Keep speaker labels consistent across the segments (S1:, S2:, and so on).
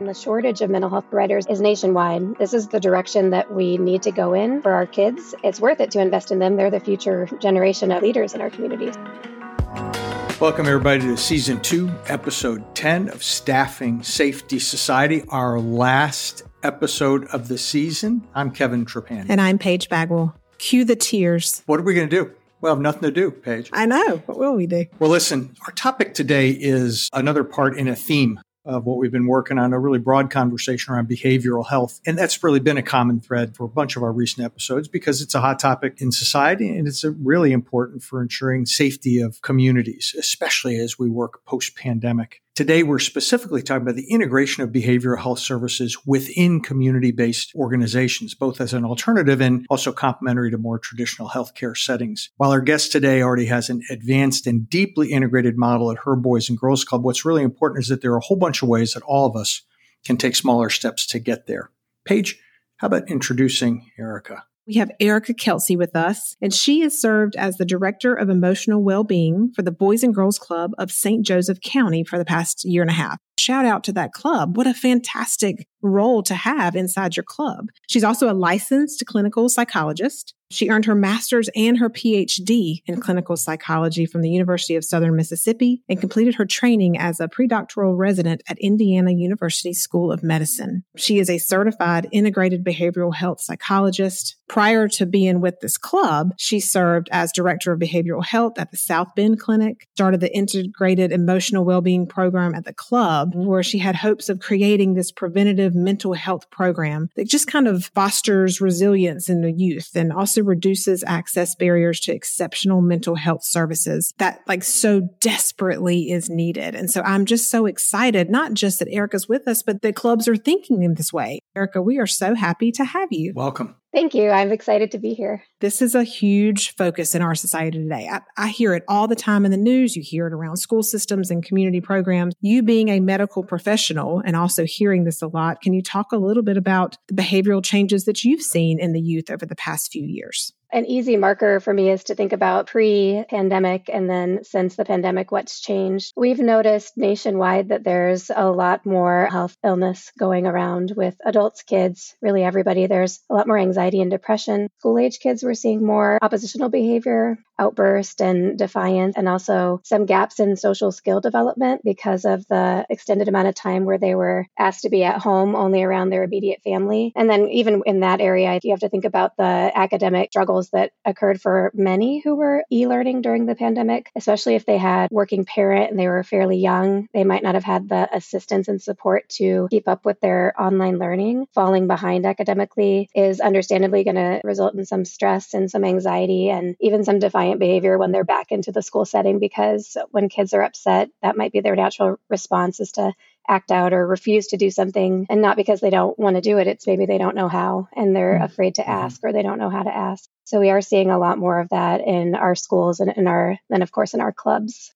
S1: The shortage of mental health providers is nationwide. This is the direction that we need to go in for our kids. It's worth it to invest in them. They're the future generation of leaders in our communities.
S2: Welcome, everybody, to season two, episode 10 of Staffing Safety Society, our last episode of the season. I'm Kevin Trapani.
S3: And I'm Paige Bagwell. Cue the tears.
S2: What are we going to do? We'll have nothing to do, Paige.
S3: I know. What will we do?
S2: Well, listen, our topic today is another part in a theme of what we've been working on, a really broad conversation around behavioral health. And that's really been a common thread for a bunch of our recent episodes because it's a hot topic in society and it's really important for ensuring safety of communities, especially as we work post pandemic. Today, we're specifically talking about the integration of behavioral health services within community based organizations, both as an alternative and also complementary to more traditional healthcare settings. While our guest today already has an advanced and deeply integrated model at her Boys and Girls Club, what's really important is that there are a whole bunch of ways that all of us can take smaller steps to get there. Paige, how about introducing Erica?
S3: We have Erica Kelsey with us, and she has served as the Director of Emotional Well-Being for the Boys and Girls Club of St. Joseph County for the past year and a half. Shout out to that club. What a fantastic role to have inside your club. She's also a licensed clinical psychologist. She earned her master's and her PhD in clinical psychology from the University of Southern Mississippi and completed her training as a predoctoral resident at Indiana University School of Medicine. She is a certified integrated behavioral health psychologist. Prior to being with this club, she served as director of behavioral health at the South Bend Clinic, started the integrated emotional well-being program at the club, where she had hopes of creating this preventative mental health program that just kind of fosters resilience in the youth and also reduces access barriers to exceptional mental health services that like so desperately is needed. And so I'm just so excited, not just that Erica's with us, but that clubs are thinking in this way. Erica, we are so happy to have you.
S2: Welcome.
S1: Thank you. I'm excited to be here.
S3: This is a huge focus in our society today. I, I, hear it all the time in the news. You hear it around school systems and community programs. You being a medical professional and also hearing this a lot, can you talk a little bit about the behavioral changes that you've seen in the youth over the past few years?
S1: An easy marker for me is to think about pre pandemic and then since the pandemic, what's changed. We've noticed nationwide that there's a lot more health illness going around with adults, kids, really everybody. There's a lot more anxiety and depression. School age kids, we're seeing more oppositional behavior, outburst and defiance, and also some gaps in social skill development because of the extended amount of time where they were asked to be at home only around their immediate family. And then, even in that area, you have to think about the academic struggles that occurred for many who were e learning during the pandemic, especially if they had working parent and they were fairly young. They might not have had the assistance and support to keep up with their online learning. Falling behind academically is understandably going to result in some stress and some anxiety and even some defiance defiant behavior when they're back into the school setting because when kids are upset, that might be their natural response is to act out or refuse to do something. And not because they don't want to do it it's maybe they don't know how and they're mm-hmm. afraid to ask or they don't know how to ask. So we are seeing a lot more of that in our schools and in our and of course in our clubs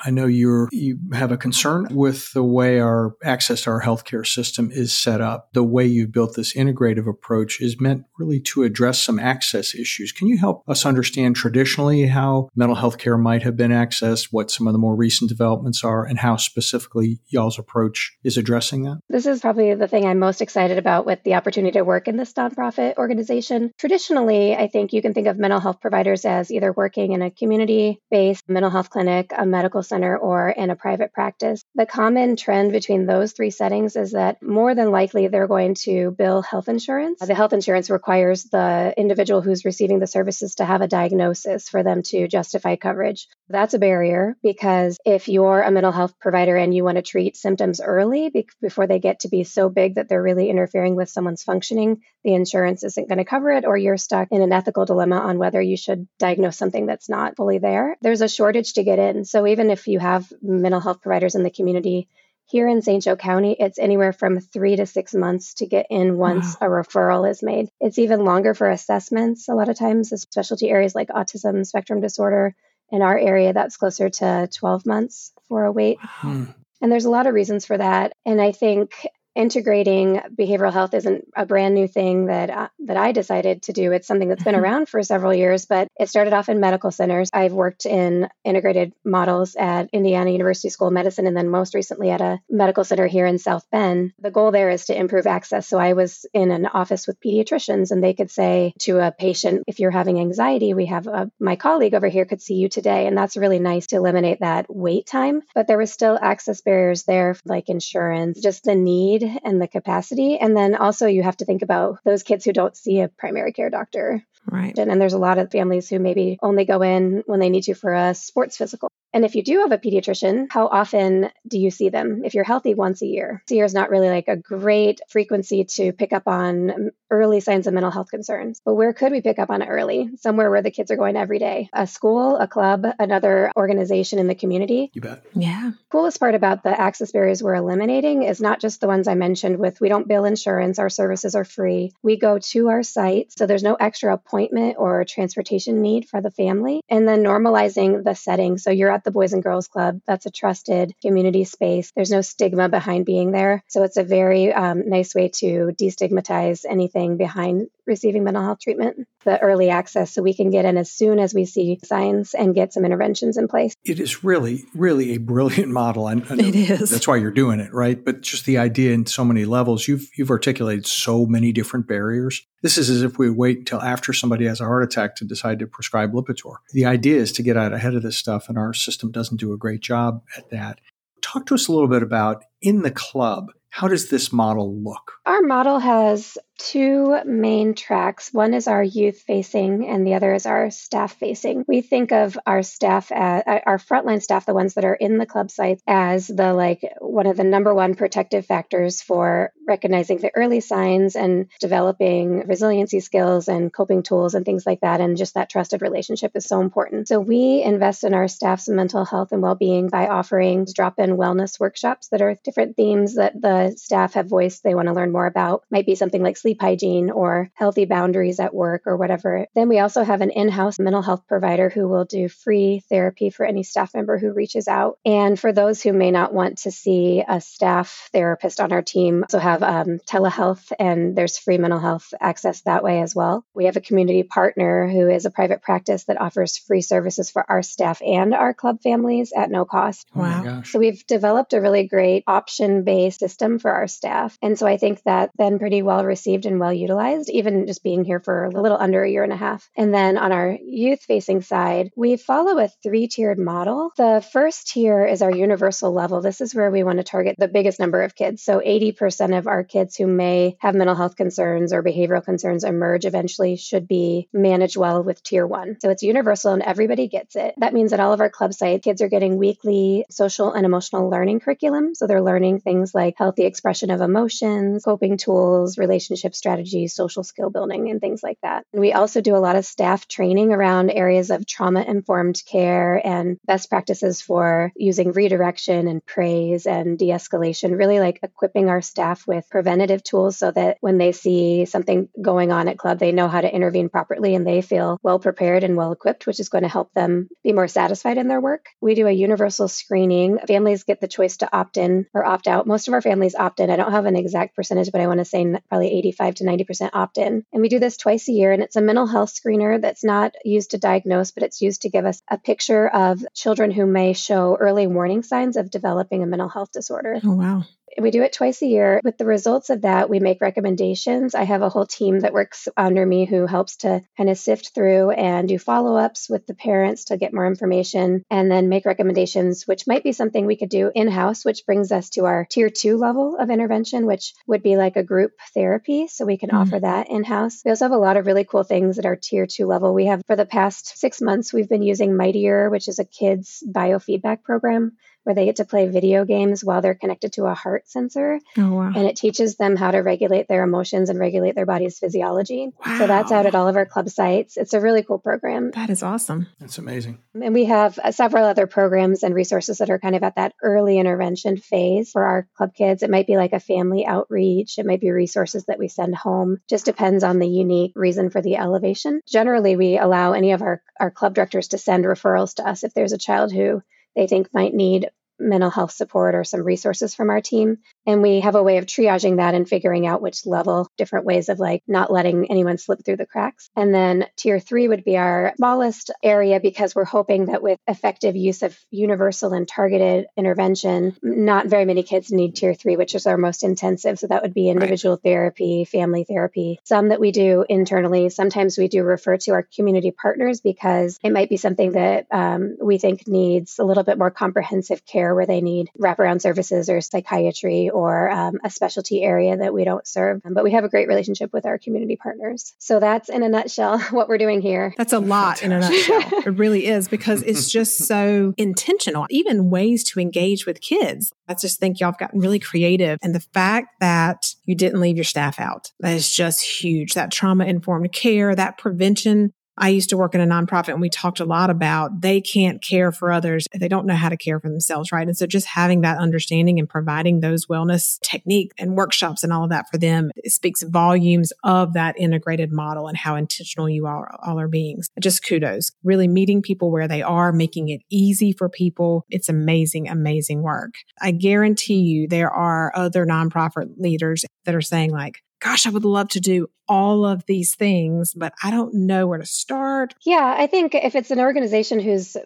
S2: I know you're, you have a concern with the way our access to our healthcare system is set up. The way you built this integrative approach is meant really to address some access issues. Can you help us understand traditionally how mental health care might have been accessed, what some of the more recent developments are, and how specifically y'all's approach is addressing that?
S1: This is probably the thing I'm most excited about with the opportunity to work in this nonprofit organization. Traditionally, I think you can think of mental health providers as either working in a community based mental health clinic, a medical center or in a private practice. The common trend between those three settings is that more than likely they're going to bill health insurance. The health insurance requires the individual who's receiving the services to have a diagnosis for them to justify coverage. That's a barrier because if you're a mental health provider and you want to treat symptoms early be- before they get to be so big that they're really interfering with someone's functioning, the insurance isn't going to cover it, or you're stuck in an ethical dilemma on whether you should diagnose something that's not fully there. There's a shortage to get in. So even if you have mental health providers in the community, here in St. Joe County, it's anywhere from three to six months to get in once wow. a referral is made. It's even longer for assessments a lot of times, specialty areas like autism spectrum disorder. In our area, that's closer to 12 months for a wait. Hmm. And there's a lot of reasons for that. And I think integrating behavioral health isn't a brand new thing that uh, that I decided to do. It's something that's been mm-hmm. around for several years, but it started off in medical centers. I've worked in integrated models at Indiana University School of Medicine and then most recently at a medical center here in South Bend. The goal there is to improve access. So I was in an office with pediatricians and they could say to a patient, if you're having anxiety, we have a, my colleague over here could see you today. And that's really nice to eliminate that wait time. But there was still access barriers there, like insurance, just the need and the capacity. And then also you have to think about those kids who don't see a primary care doctor.
S3: Right.
S1: And, and there's a lot of families who maybe only go in when they need to for a sports physical. And if you do have a pediatrician, how often do you see them? If you're healthy, once a year. Once a year is not really like a great frequency to pick up on early signs of mental health concerns. But where could we pick up on it early? Somewhere where the kids are going every day. A school, a club, another organization in the community.
S2: You bet.
S3: Yeah.
S1: Coolest part about the access barriers we're eliminating is not just the ones I mentioned with we don't bill insurance, our services are free. We go to our site, so there's no extra appointment or transportation need for the family. And then normalizing the setting. So you're at the Boys and Girls Club. That's a trusted community space. There's no stigma behind being there. So it's a very um, nice way to destigmatize anything behind receiving mental health treatment, the early access, so we can get in as soon as we see signs and get some interventions in place.
S2: It is really, really a brilliant model.
S3: And it is.
S2: That's why you're doing it, right? But just the idea in so many levels, you've you've articulated so many different barriers. This is as if we wait until after somebody has a heart attack to decide to prescribe Lipitor. The idea is to get out ahead of this stuff, and our system doesn't do a great job at that. Talk to us a little bit about in the club. How does this model look?
S1: Our model has two main tracks. One is our youth facing, and the other is our staff facing. We think of our staff, as, uh, our frontline staff, the ones that are in the club sites, as the like one of the number one protective factors for recognizing the early signs and developing resiliency skills and coping tools and things like that. And just that trusted relationship is so important. So we invest in our staff's mental health and well-being by offering drop-in wellness workshops that are different themes that the staff have voiced they want to learn more about. Might be something like sleep hygiene or healthy boundaries at work or whatever. Then we also have an in house mental health provider who will do free therapy for any staff member who reaches out. And for those who may not want to see a staff therapist on our team, also have um, telehealth and there's free mental health access that way as well. We have a community partner who is a private practice that offers free services for our staff and our club families at no cost.
S2: Oh wow.
S1: so we've developed a really great option based system for our staff. And so I think that's been pretty well received and well utilized, even just being here for a little under a year and a half. And then on our youth facing side, we follow a three tiered model. The first tier is our universal level. This is where we want to target the biggest number of kids. So 80% of our kids who may have mental health concerns or behavioral concerns emerge eventually should be managed well with tier one. So it's universal and everybody gets it. That means that all of our club sites, kids are getting weekly social and emotional learning curriculum. So they're learning things like healthy expression of emotions, coping tools, relationship strategies, social skill building, and things like that. And we also do a lot of staff training around areas of trauma informed care and best practices for using redirection and praise and de escalation, really like equipping our staff with preventative tools so that when they see something going on at club, they know how to intervene properly and they feel well prepared and well equipped, which is going to help them be more satisfied in their work. We do a universal screening. Families get the choice to opt in or opt out. Most of our families opt in. I don't have an exact percentage, but I want to say probably 85 to 90% opt in. And we do this twice a year, and it's a mental health screener that's not used to diagnose, but it's used to give us a picture of children who may show early warning signs of developing a mental health disorder.
S3: Oh, wow.
S1: We do it twice a year. With the results of that, we make recommendations. I have a whole team that works under me who helps to kind of sift through and do follow ups with the parents to get more information and then make recommendations, which might be something we could do in house, which brings us to our tier two level of intervention, which would be like a group therapy. So we can mm-hmm. offer that in house. We also have a lot of really cool things at our tier two level. We have, for the past six months, we've been using Mightier, which is a kids biofeedback program where they get to play video games while they're connected to a heart sensor.
S3: Oh, wow.
S1: And it teaches them how to regulate their emotions and regulate their body's physiology. Wow. So that's out at all of our club sites. It's a really cool program.
S3: That is awesome.
S2: That's amazing.
S1: And we have uh, several other programs and resources that are kind of at that early intervention phase for our club kids. It might be like a family outreach, it might be resources that we send home. Just depends on the unique reason for the elevation. Generally, we allow any of our, our club directors to send referrals to us if there's a child who they think might need mental health support or some resources from our team. And we have a way of triaging that and figuring out which level, different ways of like not letting anyone slip through the cracks. And then tier three would be our smallest area because we're hoping that with effective use of universal and targeted intervention, not very many kids need tier three, which is our most intensive. So that would be individual right. therapy, family therapy, some that we do internally. Sometimes we do refer to our community partners because it might be something that um, we think needs a little bit more comprehensive care where they need wraparound services or psychiatry or um, a specialty area that we don't serve. But we have a great relationship with our community partners. So that's in a nutshell what we're doing here.
S3: That's a lot in a nutshell. it really is because it's just so intentional, even ways to engage with kids. I just think y'all have gotten really creative. And the fact that you didn't leave your staff out, that is just huge. That trauma informed care, that prevention I used to work in a nonprofit and we talked a lot about they can't care for others. They don't know how to care for themselves, right? And so just having that understanding and providing those wellness technique and workshops and all of that for them speaks volumes of that integrated model and how intentional you all, all are being. Just kudos. Really meeting people where they are, making it easy for people. It's amazing, amazing work. I guarantee you there are other nonprofit leaders that are saying like, gosh, I would love to do all of these things, but I don't know where to start.
S1: Yeah, I think if it's an organization who's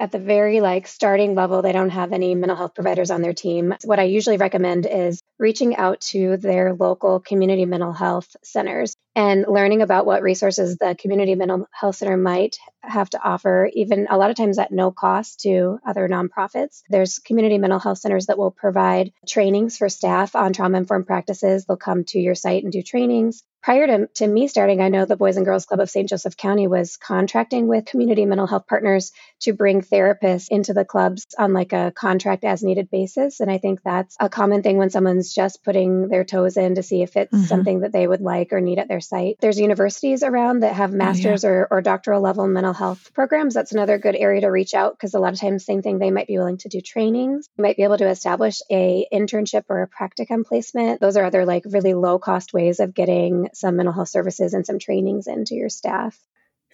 S1: at the very like starting level they don't have any mental health providers on their team what i usually recommend is reaching out to their local community mental health centers and learning about what resources the community mental health center might have to offer, even a lot of times at no cost to other nonprofits. There's community mental health centers that will provide trainings for staff on trauma informed practices. They'll come to your site and do trainings. Prior to, to me starting, I know the Boys and Girls Club of St. Joseph County was contracting with community mental health partners to bring therapists into the clubs on like a contract as needed basis. And I think that's a common thing when someone's just putting their toes in to see if it's mm-hmm. something that they would like or need at their site. There's universities around that have master's oh, yeah. or, or doctoral level mental health programs. That's another good area to reach out because a lot of times, same thing, they might be willing to do trainings. You might be able to establish a internship or a practicum placement. Those are other like really low cost ways of getting some mental health services and some trainings into your staff.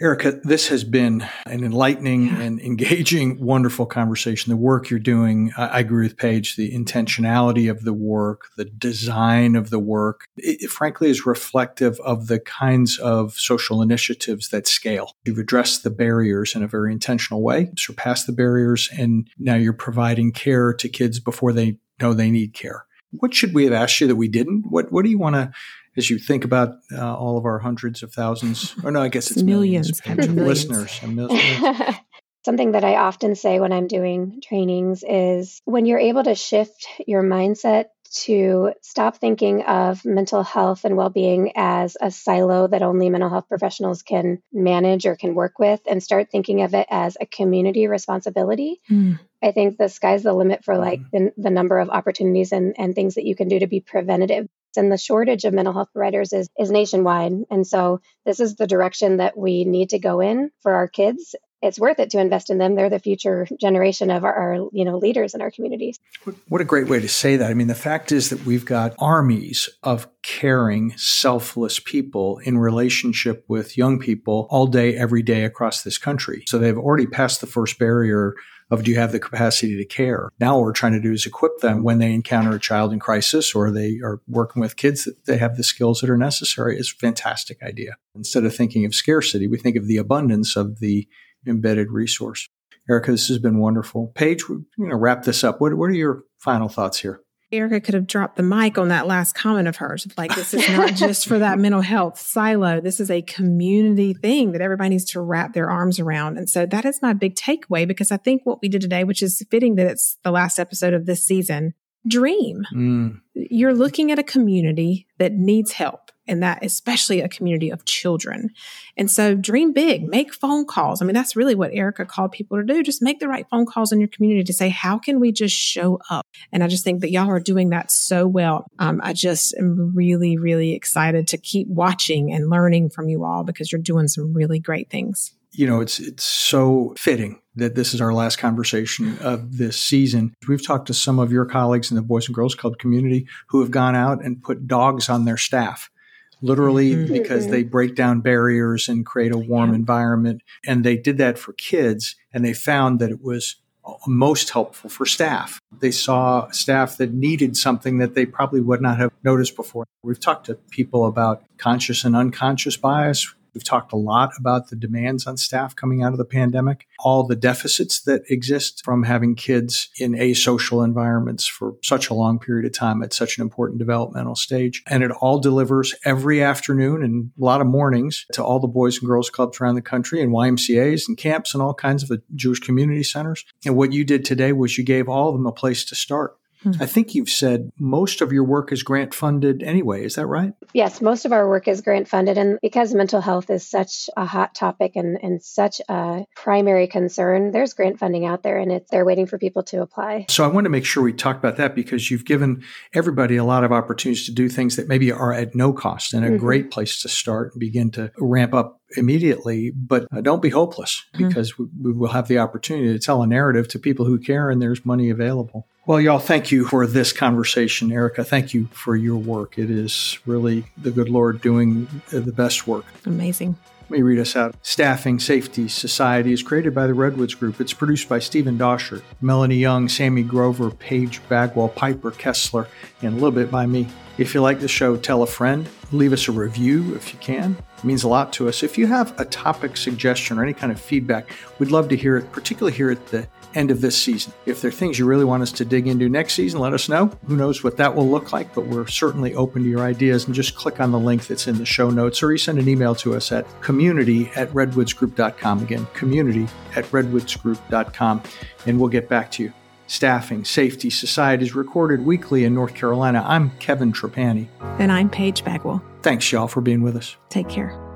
S2: Erica, this has been an enlightening and engaging, wonderful conversation. The work you're doing, I, I, agree with Paige, the intentionality of the work, the design of the work, it, it, frankly is reflective of the kinds of social initiatives that scale. You've addressed the barriers in a very intentional way, surpassed the barriers, and now you're providing care to kids before they know they need care. What should we have asked you that we didn't? What What do you want to as you think about uh, all of our hundreds of thousands, or no, I guess it's millions, millions, millions. listeners and millions.
S1: Something that I often say when I'm doing trainings is when you're able to shift your mindset to stop thinking of mental health and well being as a silo that only mental health professionals can manage or can work with and start thinking of it as a community responsibility. Mm. I think the sky's the limit for like mm. the, the number of opportunities and, and things that you can do to be preventative and the shortage of mental health providers is is nationwide and so this is the direction that we need to go in for our kids it's worth it to invest in them. They're the future generation of our, our, you know leaders in our communities.
S2: What a great way to say that. I mean, the fact is that we've got armies of caring, selfless people in relationship with young people all day, every day across this country. So they've already passed the first barrier of do you have the capacity to care? Now what we're trying to do is equip them when they encounter a child in crisis or they are working with kids that they have the skills that are necessary is a fantastic idea. Instead of thinking of scarcity, we think of the abundance of the embedded resource. Erica, this has been wonderful. Paige, going to wrap this up. What, what are your final thoughts here?
S3: Erica could have dropped the mic on that last comment of hers. Like, this is not just for that mental health silo. This is a community thing that everybody needs to wrap their arms around. And so that is my big takeaway because I think what we did today, which is fitting that it's the last episode of this season, dream. Mm. You're looking at a community that needs help and that especially a community of children. And so dream big, make phone calls. I mean, that's really what Erica called people to do. Just make the right phone calls in your community to say, how can we just show up? And I just think that y'all are doing that so well. Um, I just am really, really excited to keep watching and learning from you all because you're doing some really great things
S2: you know, it's it's so fitting that this is our last conversation of this season. We've talked to some of your colleagues in the Boys and Girls Club community who have gone out and put dogs on their staff literally mm-hmm. because they break down barriers and create a warm yeah. environment. And they did that for kids and they found that it was most helpful for staff. They saw staff that needed something that they probably would not have noticed before. We've talked to people about conscious and unconscious bias. We've talked a lot about the demands on staff coming out of the pandemic, all the deficits that exist from having kids in asocial environments for such a long period of time at such an important developmental stage. And it all delivers every afternoon and a lot of mornings to all the boys and girls clubs around the country and YMCAs and camps and all kinds of Jewish community centers. And what you did today was you gave all of them a place to start. Hmm. I think you've said most of your work is grant funded anyway. Is that right?
S1: Yes, most of our work is grant funded. And because mental health is such a hot topic and, and such a primary concern, there's grant funding out there and it's, they're waiting for people to apply.
S2: So I want to make sure we talk about that because you've given everybody a lot of opportunities to do things that maybe are at no cost and a mm-hmm. great place to start and begin to ramp up immediately, but uh, don't be hopeless mm-hmm. because we, we, will have the opportunity to tell a narrative to people who care and there's money available. Well, y'all, thank you for this conversation. Erica, thank you for your work. It is really the good Lord doing uh, the best work.
S3: Amazing.
S2: Let me read us out. Staffing Safety Society is created by the Redwoods Group. It's produced by Stephen Dosher, Melanie Young, Sammy Grover, Paige Bagwell, Piper Kessler, and a little bit by me. If you like the show, tell a friend. Leave us a review if you can. It means a lot to us. If you have a topic suggestion or any kind of feedback, we'd love to hear it, particularly here at the end of this season. If there are things you really want us to dig into next season, let us know. Who knows what that will look like, but we're certainly open to your ideas. And just click on the link that's in the show notes or you send an email to us at community at redwoodsgroup.com. Again, community at redwoodsgroup.com, and we'll get back to you. Staffing Safety Society is recorded weekly in North Carolina. I'm Kevin Trapani.
S3: And I'm Paige Bagwell.
S2: Thanks, y'all, for being with us.
S3: Take care.